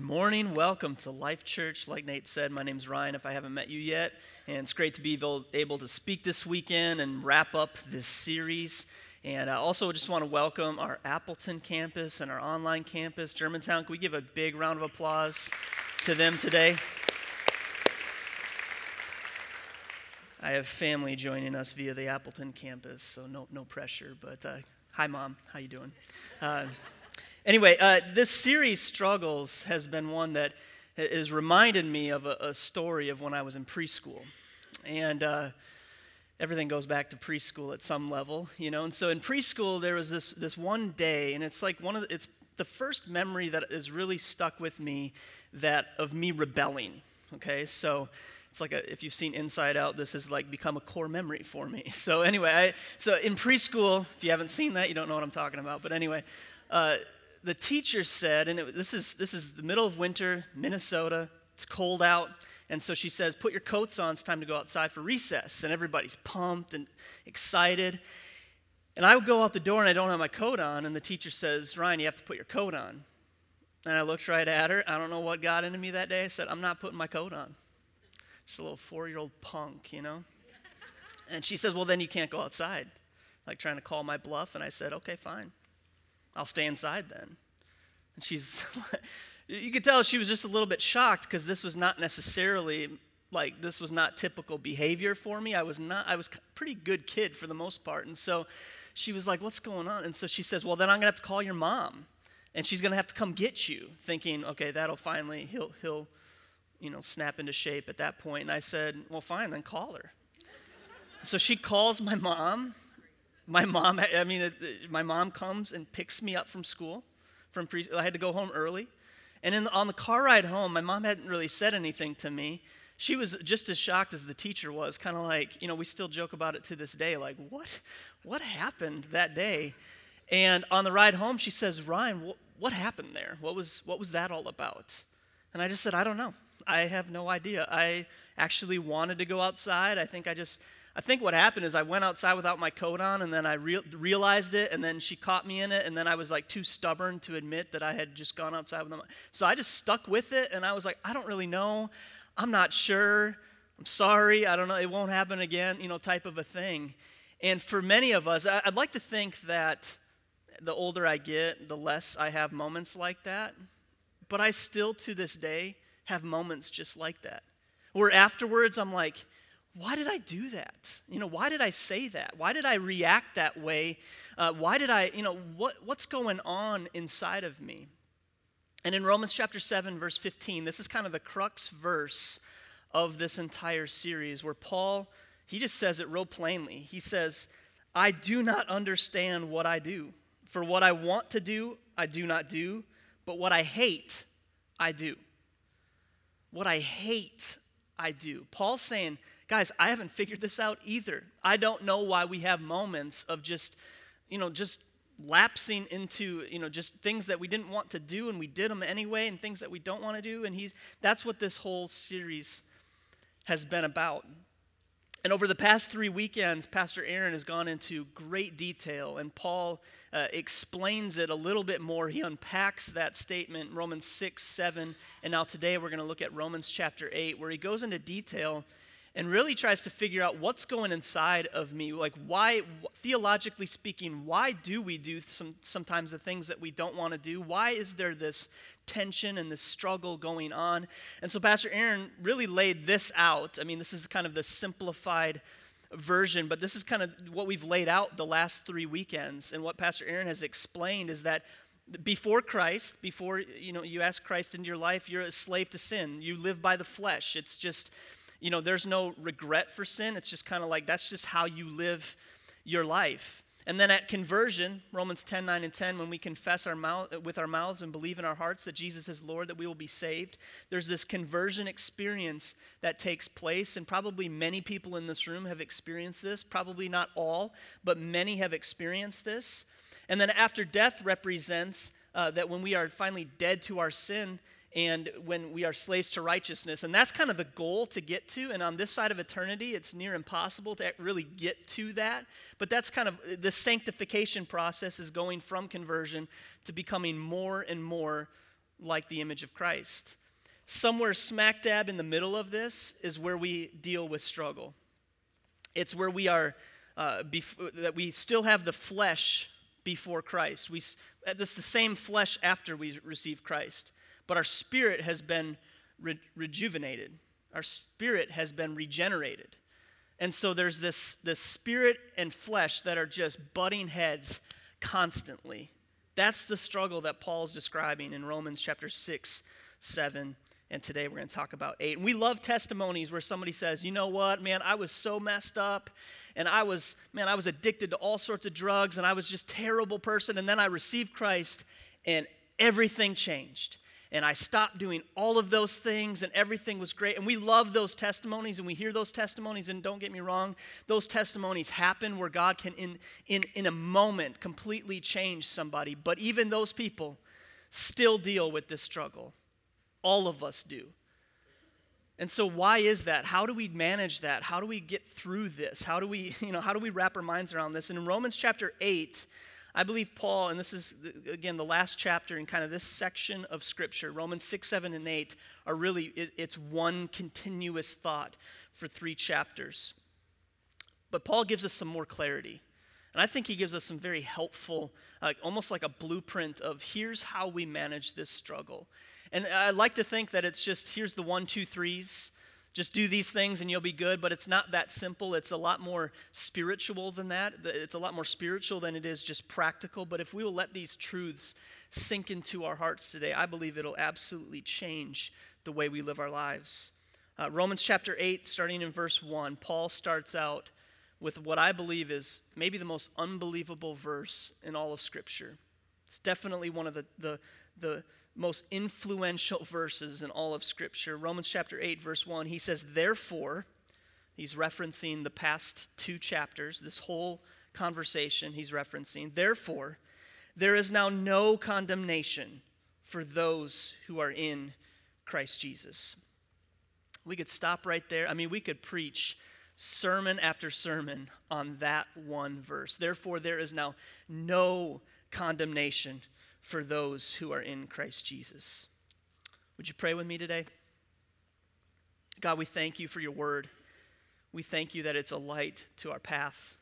Good morning. Welcome to Life Church. Like Nate said, my name's Ryan if I haven't met you yet. And it's great to be able, to speak this weekend and wrap up this series. And I also just want to welcome our Appleton campus and our online campus, Germantown. Can we give a big round of applause to them today? I have family joining us via the Appleton campus, so no, no pressure. But uh, hi, Mom. How you doing? Uh, Anyway, uh, this series, Struggles, has been one that has reminded me of a, a story of when I was in preschool. And uh, everything goes back to preschool at some level, you know. And so in preschool, there was this, this one day, and it's like one of the, it's the first memory that is really stuck with me that of me rebelling, okay? So it's like a, if you've seen Inside Out, this has like become a core memory for me. So anyway, I, so in preschool, if you haven't seen that, you don't know what I'm talking about. But anyway, uh, the teacher said, and it, this is this is the middle of winter, Minnesota. It's cold out, and so she says, "Put your coats on. It's time to go outside for recess." And everybody's pumped and excited. And I would go out the door and I don't have my coat on, and the teacher says, "Ryan, you have to put your coat on." And I looked right at her. I don't know what got into me that day. I said, "I'm not putting my coat on." Just a little four-year-old punk, you know. And she says, "Well, then you can't go outside." Like trying to call my bluff, and I said, "Okay, fine." I'll stay inside then. And she's, you could tell she was just a little bit shocked because this was not necessarily like this was not typical behavior for me. I was not, I was pretty good kid for the most part. And so she was like, What's going on? And so she says, Well, then I'm going to have to call your mom. And she's going to have to come get you, thinking, Okay, that'll finally, he'll, he'll, you know, snap into shape at that point. And I said, Well, fine, then call her. So she calls my mom, my mom i mean my mom comes and picks me up from school from pre i had to go home early. And in the, on the car ride home my mom hadn't really said anything to me. She was just as shocked as the teacher was kind of like you know we still joke about it to this day like what what happened that day? And on the ride home she says ryan what, what happened there? What was what was that all about? And i just said i don't know. I have no idea. I actually wanted to go outside. I think i just I think what happened is I went outside without my coat on, and then I rea- realized it, and then she caught me in it, and then I was like too stubborn to admit that I had just gone outside with them. So I just stuck with it, and I was like, I don't really know. I'm not sure. I'm sorry. I don't know. It won't happen again, you know, type of a thing. And for many of us, I'd like to think that the older I get, the less I have moments like that. But I still, to this day, have moments just like that. Where afterwards, I'm like, why did I do that? You know, why did I say that? Why did I react that way? Uh, why did I, you know, what, what's going on inside of me? And in Romans chapter 7, verse 15, this is kind of the crux verse of this entire series where Paul, he just says it real plainly. He says, I do not understand what I do. For what I want to do, I do not do, but what I hate, I do. What I hate, I do. Paul's saying, guys, I haven't figured this out either. I don't know why we have moments of just, you know, just lapsing into, you know, just things that we didn't want to do and we did them anyway and things that we don't want to do. And he's, that's what this whole series has been about. And over the past three weekends, Pastor Aaron has gone into great detail, and Paul uh, explains it a little bit more. He unpacks that statement, Romans 6, 7, and now today we're going to look at Romans chapter 8, where he goes into detail and really tries to figure out what's going inside of me. Like, why, theologically speaking, why do we do some, sometimes the things that we don't want to do? Why is there this tension and this struggle going on? And so, Pastor Aaron really laid this out. I mean, this is kind of the simplified version, but this is kind of what we've laid out the last three weekends. And what Pastor Aaron has explained is that before Christ, before you know you ask Christ into your life, you're a slave to sin. You live by the flesh. It's just you know, there's no regret for sin. It's just kind of like that's just how you live your life. And then at conversion, Romans 10, 9, and 10, when we confess our mouth, with our mouths and believe in our hearts that Jesus is Lord, that we will be saved, there's this conversion experience that takes place. And probably many people in this room have experienced this. Probably not all, but many have experienced this. And then after death represents uh, that when we are finally dead to our sin, and when we are slaves to righteousness. And that's kind of the goal to get to. And on this side of eternity, it's near impossible to really get to that. But that's kind of the sanctification process is going from conversion to becoming more and more like the image of Christ. Somewhere smack dab in the middle of this is where we deal with struggle. It's where we are, uh, bef- that we still have the flesh before Christ. We, that's the same flesh after we receive Christ but our spirit has been re- rejuvenated. Our spirit has been regenerated. And so there's this, this spirit and flesh that are just butting heads constantly. That's the struggle that Paul is describing in Romans chapter 6, 7, and today we're going to talk about 8. And we love testimonies where somebody says, you know what, man, I was so messed up and I was, man, I was addicted to all sorts of drugs and I was just terrible person. And then I received Christ and everything changed and I stopped doing all of those things, and everything was great. And we love those testimonies, and we hear those testimonies. And don't get me wrong, those testimonies happen where God can, in, in, in a moment, completely change somebody. But even those people still deal with this struggle. All of us do. And so why is that? How do we manage that? How do we get through this? How do we, you know, how do we wrap our minds around this? And in Romans chapter 8, I believe Paul, and this is, again, the last chapter in kind of this section of Scripture, Romans 6, 7, and 8, are really, it, it's one continuous thought for three chapters. But Paul gives us some more clarity. And I think he gives us some very helpful, uh, almost like a blueprint of here's how we manage this struggle. And I like to think that it's just here's the one, two, threes just do these things and you'll be good, but it's not that simple. It's a lot more spiritual than that. It's a lot more spiritual than it is just practical. But if we will let these truths sink into our hearts today, I believe it'll absolutely change the way we live our lives. Uh, Romans chapter 8, starting in verse 1, Paul starts out with what I believe is maybe the most unbelievable verse in all of Scripture. It's definitely one of the, the, the most influential verses in all of Scripture. Romans chapter 8, verse 1, he says, Therefore, he's referencing the past two chapters, this whole conversation he's referencing. Therefore, there is now no condemnation for those who are in Christ Jesus. We could stop right there. I mean, we could preach sermon after sermon on that one verse. Therefore, there is now no condemnation for those who are in Christ Jesus. Would you pray with me today? God, we thank you for your word. We thank you that it's a light to our path.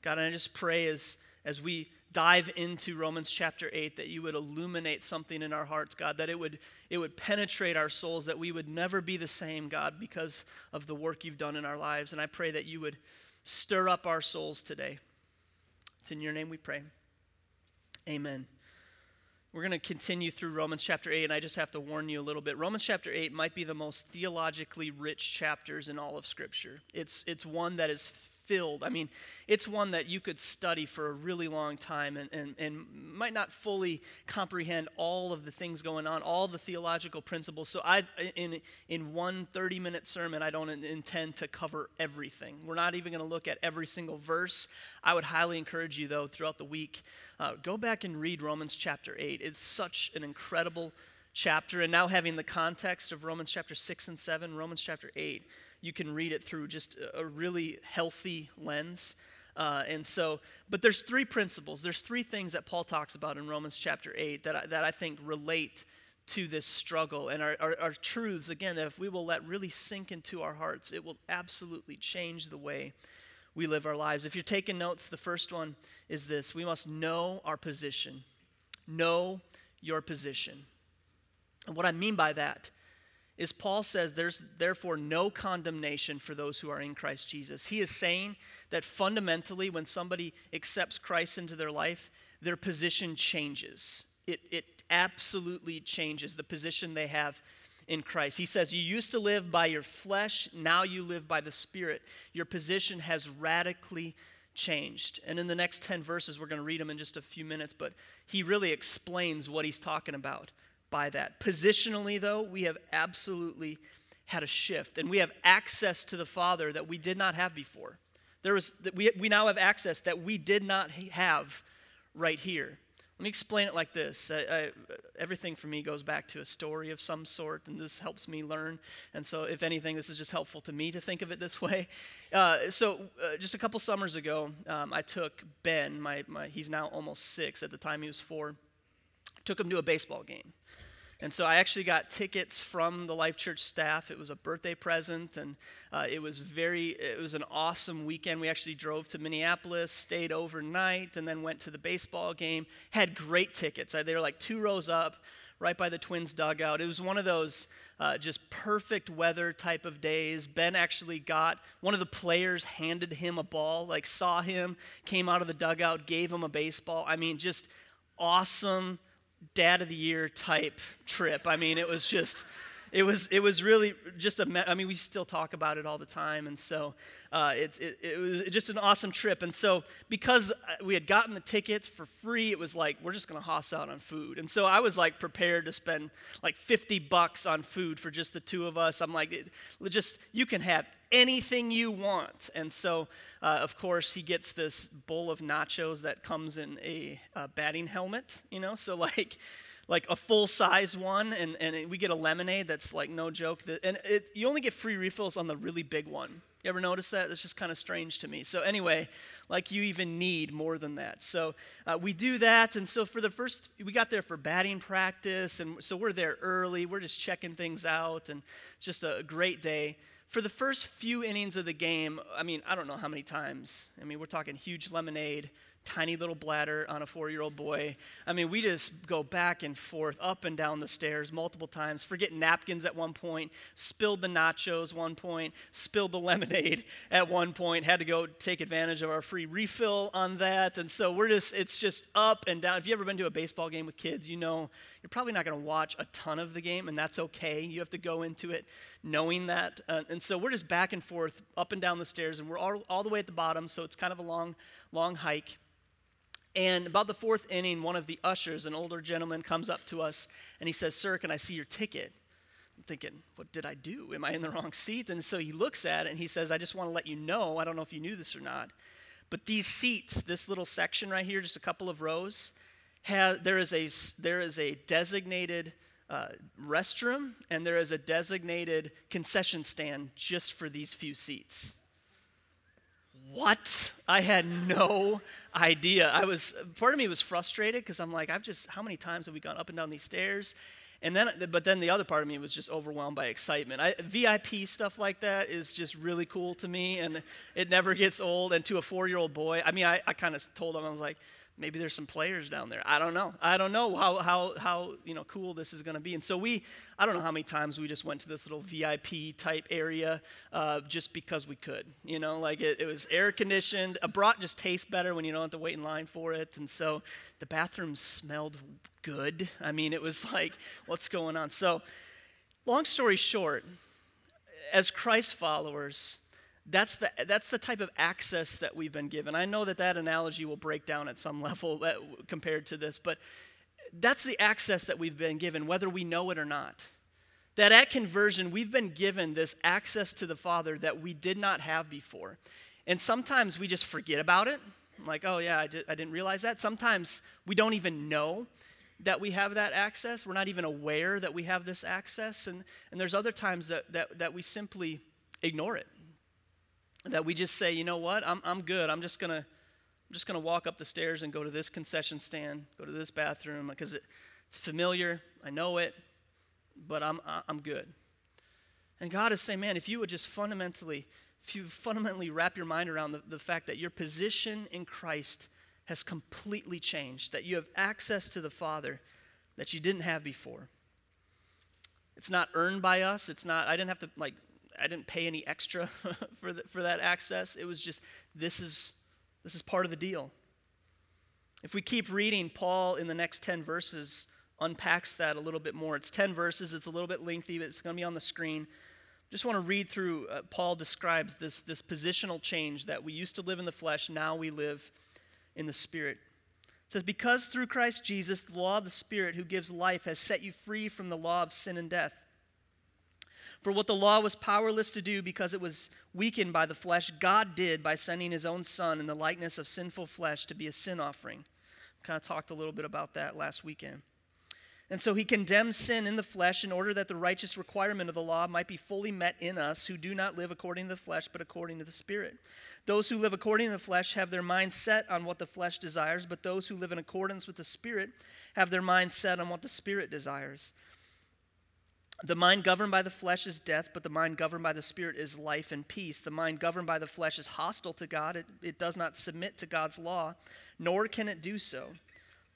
God, and I just pray as, as we dive into Romans chapter 8 that you would illuminate something in our hearts, God, that it would, it would penetrate our souls, that we would never be the same, God, because of the work you've done in our lives. And I pray that you would stir up our souls today. It's in your name we pray. Amen. We're going to continue through Romans chapter 8, and I just have to warn you a little bit. Romans chapter 8 might be the most theologically rich chapters in all of Scripture. It's, it's one that is filled. I mean, it's one that you could study for a really long time and, and, and might not fully comprehend all of the things going on, all the theological principles. So, I, in, in one 30 minute sermon, I don't intend to cover everything. We're not even going to look at every single verse. I would highly encourage you, though, throughout the week, uh, go back and read Romans chapter 8. It's such an incredible chapter. And now, having the context of Romans chapter 6 and 7, Romans chapter 8 you can read it through just a really healthy lens. Uh, and so, but there's three principles. There's three things that Paul talks about in Romans chapter 8 that I, that I think relate to this struggle and are, are, are truths, again, that if we will let really sink into our hearts, it will absolutely change the way we live our lives. If you're taking notes, the first one is this we must know our position. Know your position. And what I mean by that is Paul says there's therefore no condemnation for those who are in Christ Jesus. He is saying that fundamentally, when somebody accepts Christ into their life, their position changes. It, it absolutely changes the position they have in Christ. He says, You used to live by your flesh, now you live by the Spirit. Your position has radically changed. And in the next 10 verses, we're going to read them in just a few minutes, but he really explains what he's talking about by that. Positionally, though, we have absolutely had a shift, and we have access to the Father that we did not have before. There was, we, we now have access that we did not have right here. Let me explain it like this. I, I, everything for me goes back to a story of some sort, and this helps me learn. And so, if anything, this is just helpful to me to think of it this way. Uh, so, uh, just a couple summers ago, um, I took Ben, my, my, he's now almost six, at the time he was four, took him to a baseball game. And so I actually got tickets from the Life Church staff. It was a birthday present, and uh, it was very, it was an awesome weekend. We actually drove to Minneapolis, stayed overnight, and then went to the baseball game. Had great tickets. They were like two rows up, right by the Twins dugout. It was one of those uh, just perfect weather type of days. Ben actually got one of the players handed him a ball, like saw him, came out of the dugout, gave him a baseball. I mean, just awesome dad of the year type trip. I mean, it was just, it was, it was really just a, I mean, we still talk about it all the time. And so uh, it, it, it was just an awesome trip. And so because we had gotten the tickets for free, it was like, we're just to hoss out on food. And so I was like prepared to spend like 50 bucks on food for just the two of us. I'm like, just, you can have anything you want. And so, uh, of course, he gets this bowl of nachos that comes in a, a batting helmet, you know? So, like, like a full size one, and, and we get a lemonade that's like no joke. That, and it, you only get free refills on the really big one. You ever notice that? That's just kind of strange to me. So, anyway, like you even need more than that. So, uh, we do that. And so, for the first, we got there for batting practice. And so, we're there early. We're just checking things out. And it's just a great day for the first few innings of the game, I mean, I don't know how many times. I mean, we're talking huge lemonade, tiny little bladder on a four year old boy. I mean, we just go back and forth, up and down the stairs multiple times, forget napkins at one point, spilled the nachos one point, spilled the lemonade at one point, had to go take advantage of our free refill on that. And so we're just, it's just up and down. If you've ever been to a baseball game with kids, you know you're probably not going to watch a ton of the game, and that's okay. You have to go into it knowing that. Uh, and so we're just back and forth, up and down the stairs, and we're all, all the way at the bottom, so it's kind of a long, long hike. And about the fourth inning, one of the ushers, an older gentleman, comes up to us and he says, Sir, can I see your ticket? I'm thinking, What did I do? Am I in the wrong seat? And so he looks at it and he says, I just want to let you know, I don't know if you knew this or not, but these seats, this little section right here, just a couple of rows, have, there, is a, there is a designated uh, restroom and there is a designated concession stand just for these few seats what? I had no idea. I was, part of me was frustrated because I'm like, I've just, how many times have we gone up and down these stairs? And then, but then the other part of me was just overwhelmed by excitement. I, VIP stuff like that is just really cool to me, and it never gets old. And to a four year old boy, I mean, I, I kind of told him, I was like, maybe there's some players down there. I don't know. I don't know how, how, how you know, cool this is going to be. And so we, I don't know how many times we just went to this little VIP type area uh, just because we could. You know, like it, it was air conditioned. A brat just tastes better when you don't have to wait in line for it. And so the bathroom smelled good. I mean, it was like, what's going on? So, long story short, as Christ followers, that's the, that's the type of access that we've been given. I know that that analogy will break down at some level compared to this, but that's the access that we've been given, whether we know it or not. That at conversion, we've been given this access to the Father that we did not have before. And sometimes we just forget about it. I'm like, oh, yeah, I, I didn't realize that. Sometimes we don't even know that we have that access. We're not even aware that we have this access. And, and there's other times that, that, that we simply ignore it that we just say, you know what, I'm, I'm good. I'm just going to I'm just going to walk up the stairs and go to this concession stand, go to this bathroom because it, it's familiar. I know it, but I'm, I'm good. And God is saying, man, if you would just fundamentally, if you fundamentally wrap your mind around the, the fact that your position in Christ has completely changed, that you have access to the Father that you didn't have before. It's not earned by us. It's not, I didn't have to like I didn't pay any extra for, the, for that access. It was just, this is, this is part of the deal. If we keep reading, Paul in the next 10 verses unpacks that a little bit more. It's 10 verses, it's a little bit lengthy, but it's going to be on the screen. just want to read through. Uh, Paul describes this, this positional change that we used to live in the flesh, now we live in the Spirit. It says, Because through Christ Jesus, the law of the Spirit who gives life has set you free from the law of sin and death. For what the law was powerless to do because it was weakened by the flesh, God did by sending his own Son in the likeness of sinful flesh to be a sin offering. Kind of talked a little bit about that last weekend. And so he condemns sin in the flesh in order that the righteous requirement of the law might be fully met in us who do not live according to the flesh, but according to the Spirit. Those who live according to the flesh have their mind set on what the flesh desires, but those who live in accordance with the Spirit have their mind set on what the Spirit desires. The mind governed by the flesh is death, but the mind governed by the Spirit is life and peace. The mind governed by the flesh is hostile to God. It, it does not submit to God's law, nor can it do so.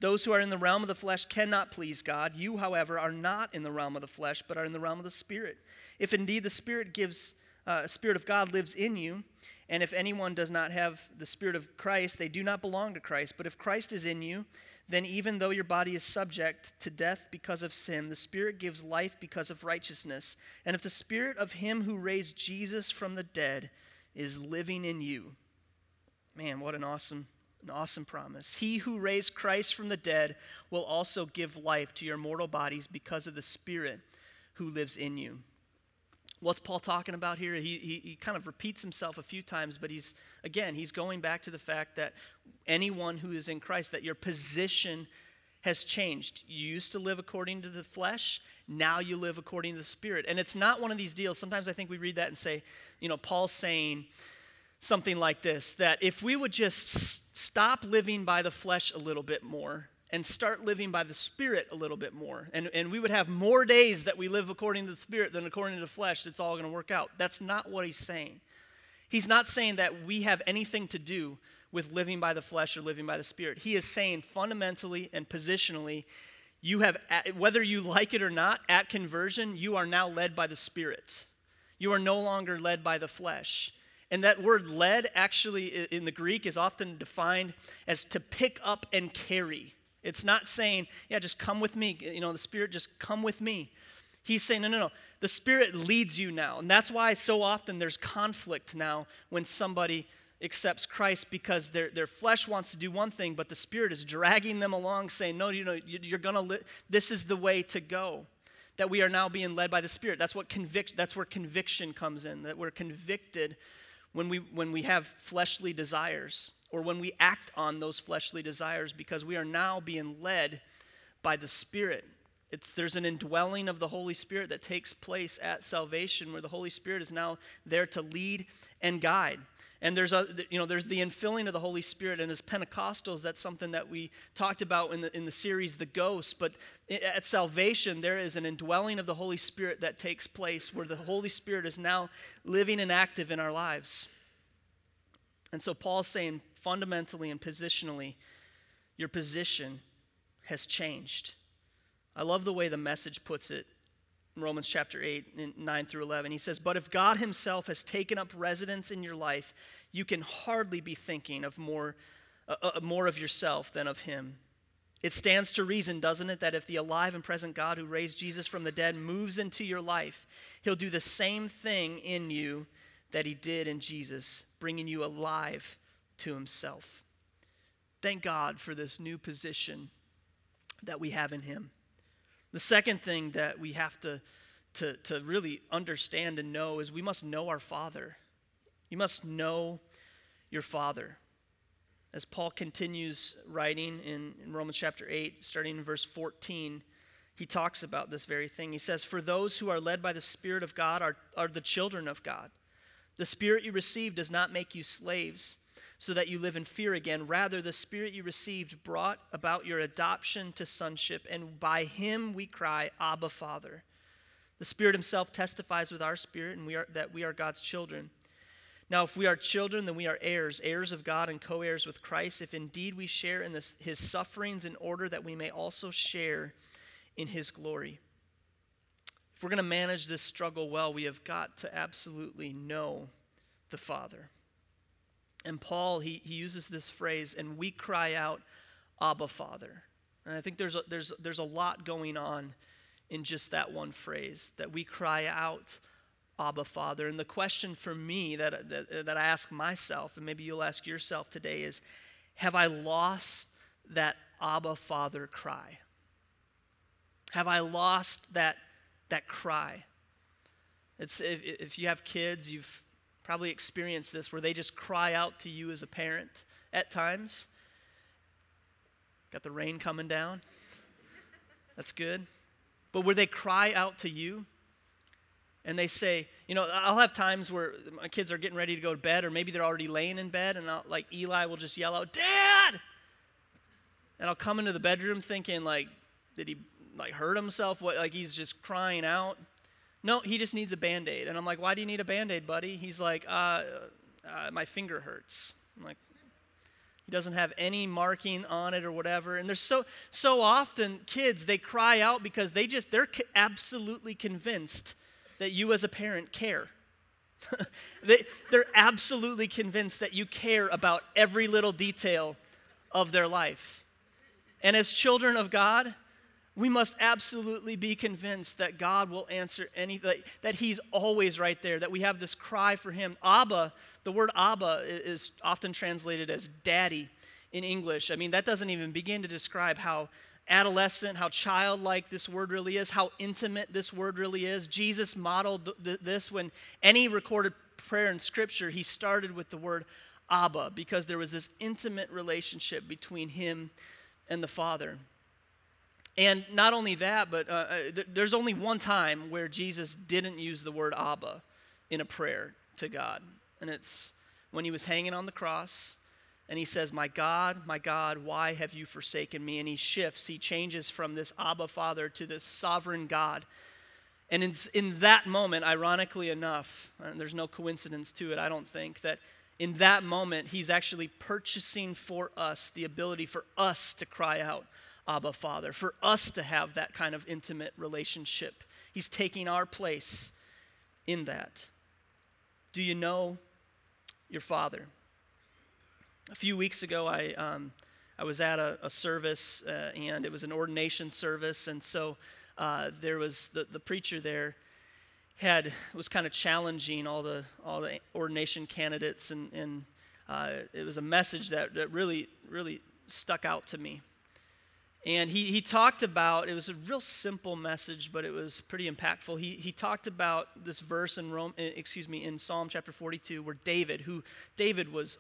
Those who are in the realm of the flesh cannot please God. You, however, are not in the realm of the flesh, but are in the realm of the Spirit. If indeed the Spirit gives, uh, Spirit of God lives in you, and if anyone does not have the Spirit of Christ, they do not belong to Christ. But if Christ is in you, then even though your body is subject to death because of sin, the Spirit gives life because of righteousness. And if the Spirit of Him who raised Jesus from the dead is living in you, man, what an awesome, an awesome promise. He who raised Christ from the dead will also give life to your mortal bodies because of the Spirit who lives in you. What's Paul talking about here? He, he, he, kind of repeats himself a few times, but he's, again, he's going back to the fact that anyone who is in Christ, that your position has changed. You used to live according to the flesh, now you live according to the Spirit. And it's not one of these deals. Sometimes I think we read that and say, you know, Paul's saying something like this that if we would just stop living by the flesh a little bit more, and start living by the Spirit a little bit more. And, and we would have more days that we live according to the Spirit than according to the flesh. It's all going to work out. That's not what he's saying. He's not saying that we have anything to do with living by the flesh or living by the Spirit. He is saying fundamentally and positionally, you have, whether you like it or not, at conversion, you are now led by the Spirit. You are no longer led by the flesh. And that word led actually in the Greek is often defined as to pick up and carry. It's not saying, yeah, just come with me. You know, the Spirit, just come with me. He's saying, no, no, no. The Spirit leads you now. And that's why so often there's conflict now when somebody accepts Christ because their, their flesh wants to do one thing, but the Spirit is dragging them along, saying, no, you know, you're going to, li- this is the way to go. That we are now being led by the Spirit. That's, what convic- that's where conviction comes in, that we're convicted when we, when we have fleshly desires or when we act on those fleshly desires because we are now being led by the Spirit. It's, there's an indwelling of the Holy Spirit that takes place at salvation where the Holy Spirit is now there to lead and guide. And there's, a, you know, there's the infilling of the Holy Spirit. And as Pentecostals, that's something that we talked about in the, in the series, The Ghost. But at salvation, there is an indwelling of the Holy Spirit that takes place where the Holy Spirit is now living and active in our lives. And so Paul's saying fundamentally and positionally, your position has changed. I love the way the message puts it in Romans chapter 8, 9 through 11. He says, But if God Himself has taken up residence in your life, you can hardly be thinking of more, uh, uh, more of yourself than of Him. It stands to reason, doesn't it, that if the alive and present God who raised Jesus from the dead moves into your life, He'll do the same thing in you that He did in Jesus, bringing you alive to Himself. Thank God for this new position that we have in Him. The second thing that we have to, to, to really understand and know is we must know our Father. You must know your Father. As Paul continues writing in, in Romans chapter 8, starting in verse 14, he talks about this very thing. He says, For those who are led by the Spirit of God are, are the children of God. The Spirit you received does not make you slaves so that you live in fear again. Rather, the Spirit you received brought about your adoption to sonship, and by him we cry, Abba, Father. The Spirit himself testifies with our spirit and we are, that we are God's children. Now, if we are children, then we are heirs, heirs of God and co heirs with Christ, if indeed we share in this, his sufferings in order that we may also share in his glory. If we're going to manage this struggle well, we have got to absolutely know the Father. And Paul, he, he uses this phrase, and we cry out, Abba, Father. And I think there's a, there's, there's a lot going on in just that one phrase, that we cry out, Abba Father. And the question for me that, that, that I ask myself, and maybe you'll ask yourself today, is have I lost that Abba Father cry? Have I lost that, that cry? It's, if, if you have kids, you've probably experienced this where they just cry out to you as a parent at times. Got the rain coming down. That's good. But where they cry out to you and they say, you know, I'll have times where my kids are getting ready to go to bed, or maybe they're already laying in bed, and I'll, like Eli will just yell out, Dad! And I'll come into the bedroom thinking, like, did he like hurt himself? What, like he's just crying out? No, he just needs a band aid. And I'm like, why do you need a band aid, buddy? He's like, uh, uh, my finger hurts. I'm like, he doesn't have any marking on it or whatever. And there's so so often kids they cry out because they just they're absolutely convinced that you as a parent care. they, they're absolutely convinced that you care about every little detail of their life. And as children of God, we must absolutely be convinced that God will answer anything, that He's always right there, that we have this cry for Him. Abba, the word Abba is often translated as daddy in English. I mean, that doesn't even begin to describe how adolescent, how childlike this word really is, how intimate this word really is. Jesus modeled th- this when any recorded prayer in Scripture, he started with the word Abba because there was this intimate relationship between him and the Father. And not only that, but uh, uh th- there's only one time where Jesus didn't use the word Abba in a prayer to God, and it's when he was hanging on the cross and he says, My God, my God, why have you forsaken me? And he shifts, he changes from this Abba Father to this sovereign God. And in, in that moment, ironically enough, and there's no coincidence to it, I don't think, that in that moment, he's actually purchasing for us the ability for us to cry out, Abba Father, for us to have that kind of intimate relationship. He's taking our place in that. Do you know your Father? a few weeks ago, I, um, I was at a, a service, uh, and it was an ordination service, and so uh, there was the, the preacher there had was kind of challenging all the all the ordination candidates, and, and uh, it was a message that, that really really stuck out to me. And he, he talked about, it was a real simple message, but it was pretty impactful. He, he talked about this verse in Rome, eh, excuse me, in Psalm chapter 42, where David, who David was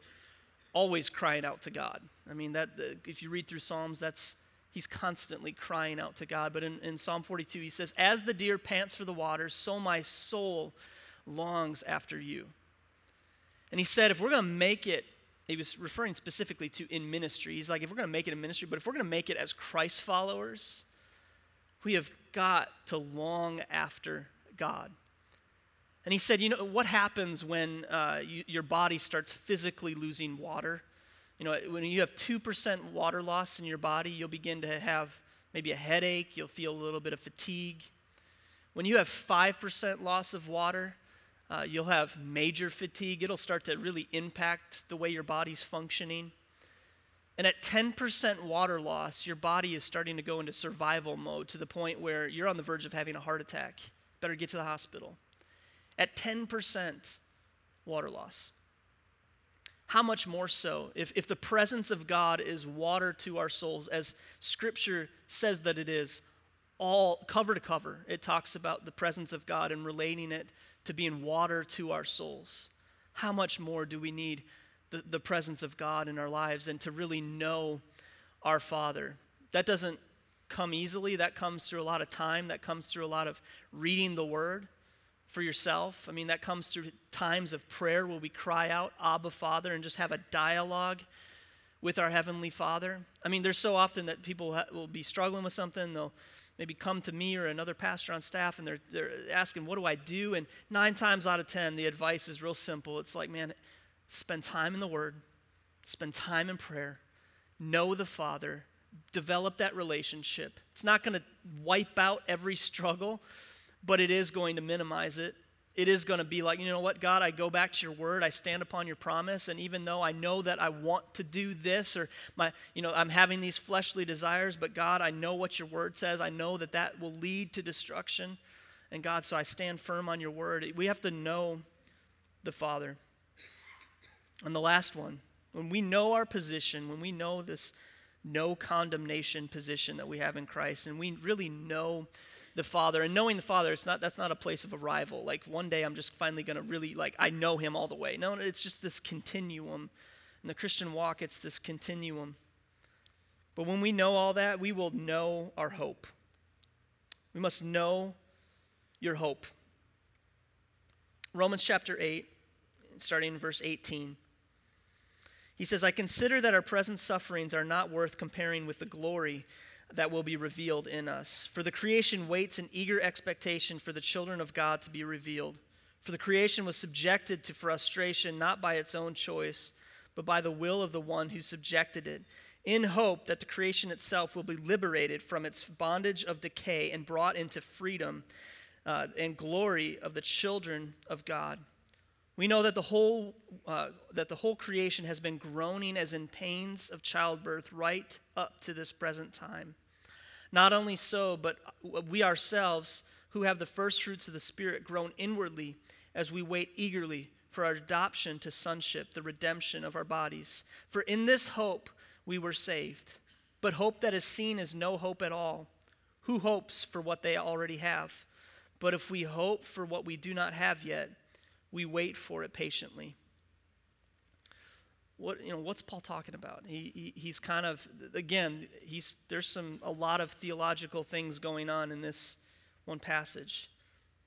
always crying out to God. I mean, that if you read through Psalms, that's he's constantly crying out to God. But in, in Psalm 42, he says, As the deer pants for the water, so my soul longs after you. And he said, if we're going to make it, he was referring specifically to in ministry. He's like, if we're going to make it in ministry, but if we're going to make it as Christ followers, we have got to long after God. And he said, You know, what happens when uh, you, your body starts physically losing water? You know, when you have 2% water loss in your body, you'll begin to have maybe a headache, you'll feel a little bit of fatigue. When you have 5% loss of water, uh, you'll have major fatigue. It'll start to really impact the way your body's functioning. And at 10% water loss, your body is starting to go into survival mode to the point where you're on the verge of having a heart attack. Better get to the hospital at 10% water loss. How much more so if, if the presence of God is water to our souls, as Scripture says that it is, all cover to cover, it talks about the presence of God and relating it to being water to our souls. How much more do we need the, the presence of God in our lives and to really know our Father? That doesn't come easily, that comes through a lot of time, that comes through a lot of reading the Word for yourself. I mean, that comes through times of prayer where we cry out, Abba, Father, and just have a dialogue with our Heavenly Father. I mean, there's so often that people will be struggling with something. They'll maybe come to me or another pastor on staff and they're, they're asking, What do I do? And nine times out of ten, the advice is real simple. It's like, man, spend time in the Word, spend time in prayer, know the Father, develop that relationship. It's not going to wipe out every struggle but it is going to minimize it. It is going to be like, you know what, God, I go back to your word, I stand upon your promise, and even though I know that I want to do this or my, you know, I'm having these fleshly desires, but God, I know what your word says. I know that that will lead to destruction. And God, so I stand firm on your word. We have to know the Father. And the last one, when we know our position, when we know this no condemnation position that we have in Christ, and we really know the Father, and knowing the Father, it's not that's not a place of arrival. Like one day I'm just finally gonna really like I know him all the way. No, it's just this continuum. In the Christian walk, it's this continuum. But when we know all that, we will know our hope. We must know your hope. Romans chapter 8, starting in verse 18. He says, I consider that our present sufferings are not worth comparing with the glory that will be revealed in us. For the creation waits in eager expectation for the children of God to be revealed. For the creation was subjected to frustration not by its own choice, but by the will of the one who subjected it, in hope that the creation itself will be liberated from its bondage of decay and brought into freedom uh, and glory of the children of God. We know that the whole uh, that the whole creation has been groaning as in pains of childbirth right up to this present time. Not only so, but we ourselves who have the first fruits of the spirit groan inwardly as we wait eagerly for our adoption to sonship, the redemption of our bodies. For in this hope we were saved. But hope that is seen is no hope at all. Who hopes for what they already have? But if we hope for what we do not have yet, we wait for it patiently. What, you know, what's Paul talking about? He, he, he's kind of, again, he's, there's some, a lot of theological things going on in this one passage.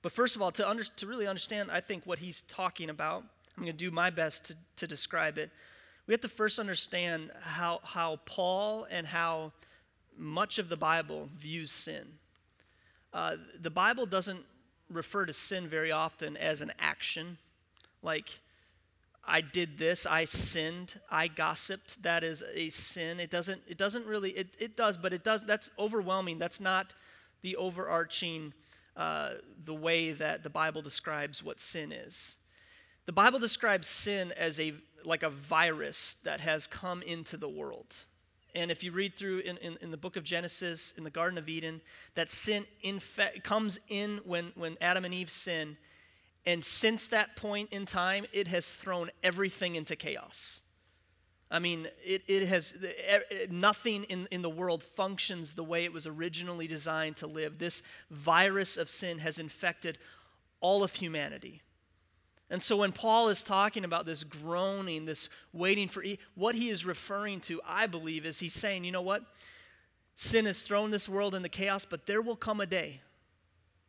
But first of all, to, under, to really understand, I think, what he's talking about, I'm going to do my best to, to describe it. We have to first understand how, how Paul and how much of the Bible views sin. Uh, the Bible doesn't refer to sin very often as an action, like, I did this, I sinned, I gossiped, that is a sin. It doesn't, it doesn't really, it, it does, but it does, that's overwhelming. That's not the overarching, uh, the way that the Bible describes what sin is. The Bible describes sin as a, like a virus that has come into the world. And if you read through in, in, in, the book of Genesis, in the Garden of Eden, that sin infe- comes in when, when Adam and Eve sin. And since that point in time, it has thrown everything into chaos. I mean, it, it has, nothing in, in the world functions the way it was originally designed to live. This virus of sin has infected all of humanity. And so when Paul is talking about this groaning, this waiting for, what he is referring to, I believe, is he's saying, you know what? Sin has thrown this world into chaos, but there will come a day.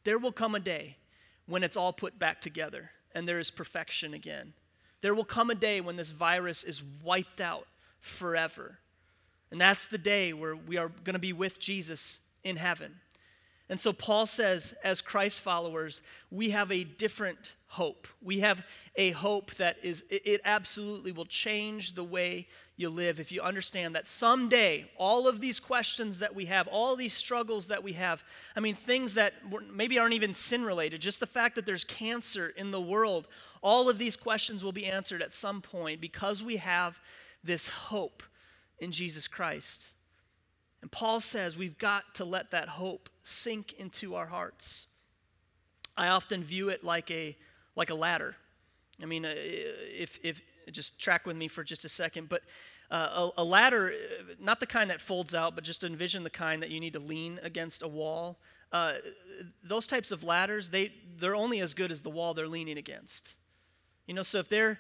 There will come a day when it's all put back together and there is perfection again. There will come a day when this virus is wiped out forever. And that's the day where we are going to be with Jesus in heaven. And so Paul says, as Christ followers, we have a different hope. We have a hope that is, it absolutely will change the way you live if you understand that someday all of these questions that we have, all these struggles that we have, I mean, things that maybe aren't even sin related, just the fact that there's cancer in the world, all of these questions will be answered at some point because we have this hope in Jesus Christ. And Paul says we've got to let that hope sink into our hearts. I often view it like a, like a ladder. I mean, uh, if, if just track with me for just a second, but uh, a, a, ladder, uh, not the kind that folds out, but just envision the kind that you need to lean against a wall. Uh, those types of ladders, they, they're only as good as the wall they're leaning against. You know, so if they're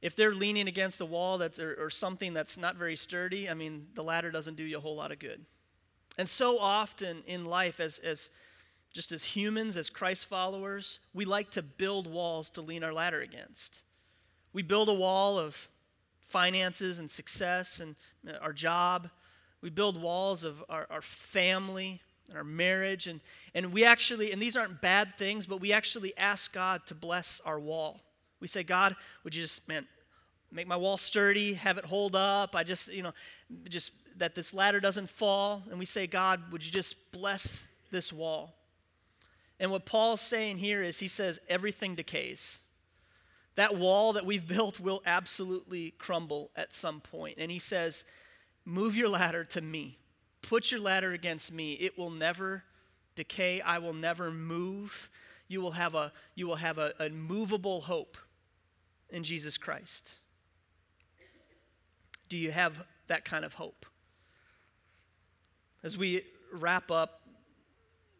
if they're leaning against a wall that's, or, or something that's not very sturdy, I mean, the ladder doesn't do you a whole lot of good. And so often in life, as, as just as humans, as Christ followers, we like to build walls to lean our ladder against. We build a wall of finances and success and uh, our job. We build walls of our, our family, and our marriage, and, and we actually, and these aren't bad things, but we actually ask God to bless our wall. We say, God, would you just, man, make my wall sturdy, have it hold up. I just, you know, just that this ladder doesn't fall. And we say, God, would you just bless this wall? And what Paul's saying here is he says, everything decays. That wall that we've built will absolutely crumble at some point. And he says, move your ladder to me. Put your ladder against me. It will never decay. I will never move. You will have a, you will have a, a movable hope in Jesus Christ. Do you have that kind of hope? As we wrap up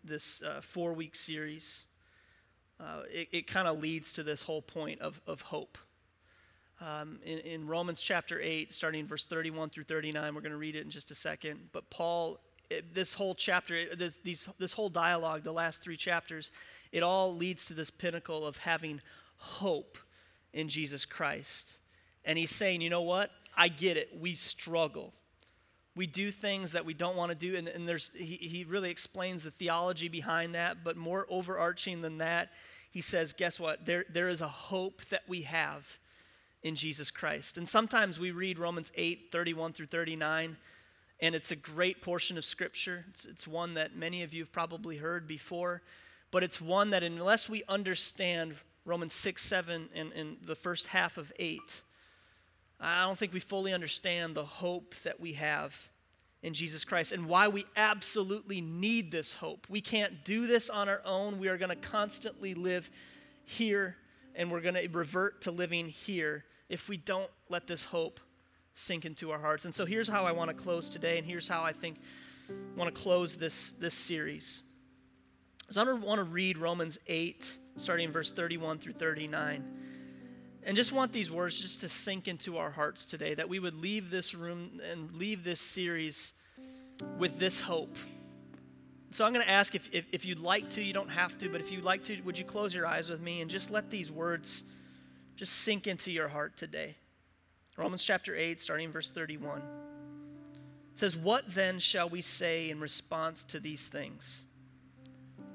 this uh, four week series, uh, it, it kind of leads to this whole point of, of hope. Um, in, in Romans chapter 8, starting in verse 31 through 39, we're going to read it in just a second. But Paul, it, this whole chapter, this, these, this whole dialogue, the last three chapters, it all leads to this pinnacle of having hope in Jesus Christ. And he's saying, you know what? I get it. We struggle. We do things that we don't want to do. And, and there's, he, he really explains the theology behind that. But more overarching than that, he says, guess what? There, there is a hope that we have in Jesus Christ. And sometimes we read Romans 8 31 through 39, and it's a great portion of Scripture. It's, it's one that many of you have probably heard before, but it's one that, unless we understand Romans 6 7 and, and the first half of 8, I don't think we fully understand the hope that we have in Jesus Christ and why we absolutely need this hope. We can't do this on our own. We are going to constantly live here and we're going to revert to living here if we don't let this hope sink into our hearts. And so here's how I want to close today and here's how I think I want to close this this series. So I want to read Romans 8 starting in verse 31 through 39. And just want these words just to sink into our hearts today, that we would leave this room and leave this series with this hope. So I'm going to ask if, if, if, you'd like to, you don't have to, but if you'd like to, would you close your eyes with me and just let these words just sink into your heart today? Romans chapter 8, starting in verse 31. It says, What then shall we say in response to these things?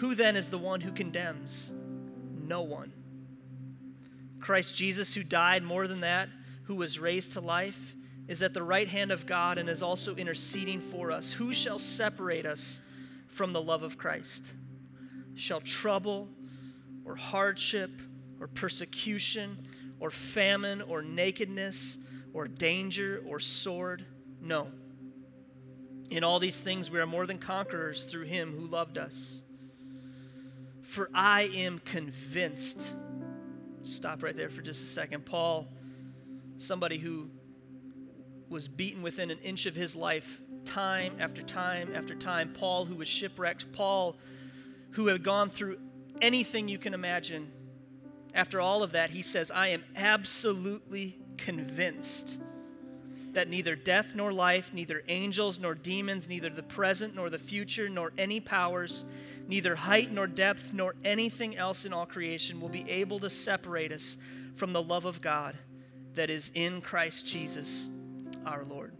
Who then is the one who condemns? No one. Christ Jesus, who died more than that, who was raised to life, is at the right hand of God and is also interceding for us. Who shall separate us from the love of Christ? Shall trouble or hardship or persecution or famine or nakedness or danger or sword? No. In all these things, we are more than conquerors through him who loved us. For I am convinced Stop right there for just a second. Paul, somebody who was beaten within an inch of his life time after time after time. Paul, who was shipwrecked. Paul, who had gone through anything you can imagine. After all of that, he says, I am absolutely convinced that neither death nor life, neither angels nor demons, neither the present nor the future, nor any powers, neither height nor depth nor anything else in all creation will be able to separate us from the love of God that is in Christ Jesus our Lord.